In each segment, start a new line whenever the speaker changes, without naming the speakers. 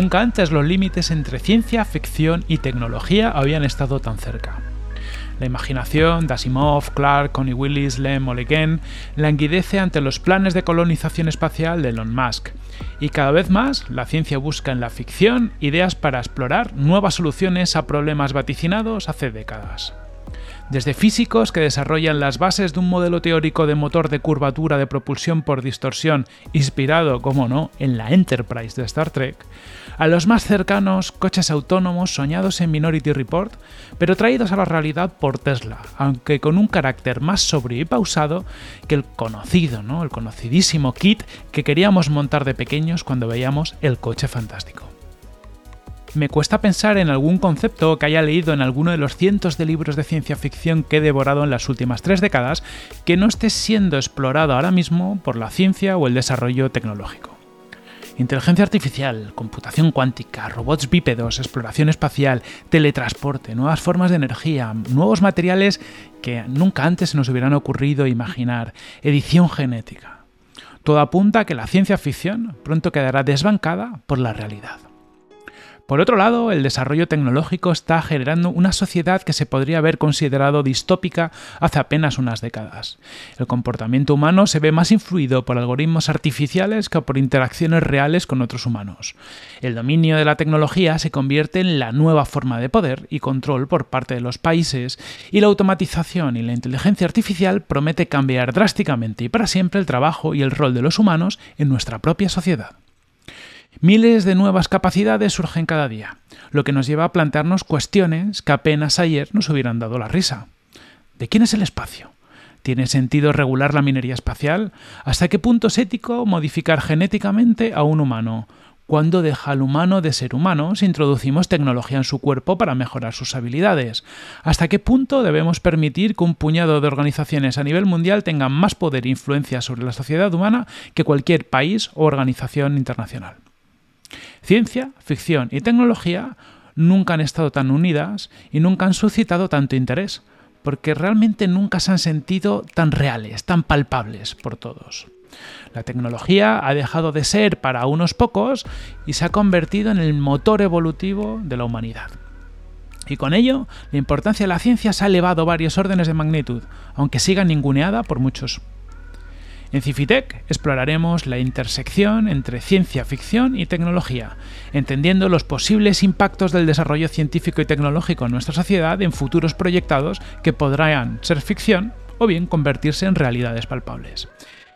Nunca antes los límites entre ciencia, ficción y tecnología habían estado tan cerca. La imaginación de Asimov, Clark, Connie Willis, Lem o languidece ante los planes de colonización espacial de Elon Musk, y cada vez más la ciencia busca en la ficción ideas para explorar nuevas soluciones a problemas vaticinados hace décadas desde físicos que desarrollan las bases de un modelo teórico de motor de curvatura de propulsión por distorsión, inspirado, como no, en la Enterprise de Star Trek, a los más cercanos coches autónomos soñados en Minority Report, pero traídos a la realidad por Tesla, aunque con un carácter más sobrio y pausado que el conocido, ¿no? el conocidísimo kit que queríamos montar de pequeños cuando veíamos el coche fantástico. Me cuesta pensar en algún concepto que haya leído en alguno de los cientos de libros de ciencia ficción que he devorado en las últimas tres décadas que no esté siendo explorado ahora mismo por la ciencia o el desarrollo tecnológico. Inteligencia artificial, computación cuántica, robots bípedos, exploración espacial, teletransporte, nuevas formas de energía, nuevos materiales que nunca antes se nos hubieran ocurrido imaginar, edición genética. Todo apunta a que la ciencia ficción pronto quedará desbancada por la realidad. Por otro lado, el desarrollo tecnológico está generando una sociedad que se podría haber considerado distópica hace apenas unas décadas. El comportamiento humano se ve más influido por algoritmos artificiales que por interacciones reales con otros humanos. El dominio de la tecnología se convierte en la nueva forma de poder y control por parte de los países y la automatización y la inteligencia artificial promete cambiar drásticamente y para siempre el trabajo y el rol de los humanos en nuestra propia sociedad. Miles de nuevas capacidades surgen cada día, lo que nos lleva a plantearnos cuestiones que apenas ayer nos hubieran dado la risa. ¿De quién es el espacio? ¿Tiene sentido regular la minería espacial? ¿Hasta qué punto es ético modificar genéticamente a un humano? ¿Cuándo deja al humano de ser humano si introducimos tecnología en su cuerpo para mejorar sus habilidades? ¿Hasta qué punto debemos permitir que un puñado de organizaciones a nivel mundial tengan más poder e influencia sobre la sociedad humana que cualquier país o organización internacional? Ciencia, ficción y tecnología nunca han estado tan unidas y nunca han suscitado tanto interés, porque realmente nunca se han sentido tan reales, tan palpables por todos. La tecnología ha dejado de ser para unos pocos y se ha convertido en el motor evolutivo de la humanidad. Y con ello, la importancia de la ciencia se ha elevado varios órdenes de magnitud, aunque siga ninguneada por muchos. En Cifitec exploraremos la intersección entre ciencia ficción y tecnología, entendiendo los posibles impactos del desarrollo científico y tecnológico en nuestra sociedad en futuros proyectados que podrán ser ficción o bien convertirse en realidades palpables.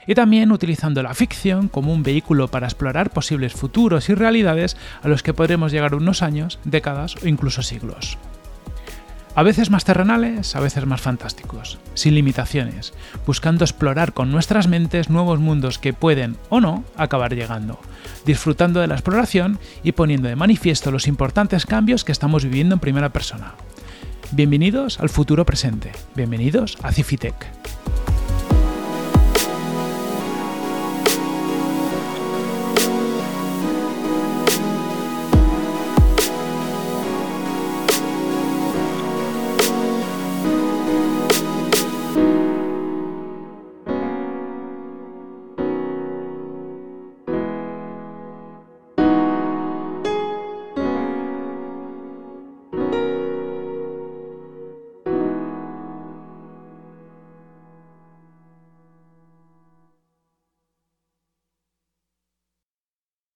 Y también utilizando la ficción como un vehículo para explorar posibles futuros y realidades a los que podremos llegar unos años, décadas o incluso siglos. A veces más terrenales, a veces más fantásticos, sin limitaciones, buscando explorar con nuestras mentes nuevos mundos que pueden o no acabar llegando, disfrutando de la exploración y poniendo de manifiesto los importantes cambios que estamos viviendo en primera persona. Bienvenidos al futuro presente, bienvenidos a Cifitec.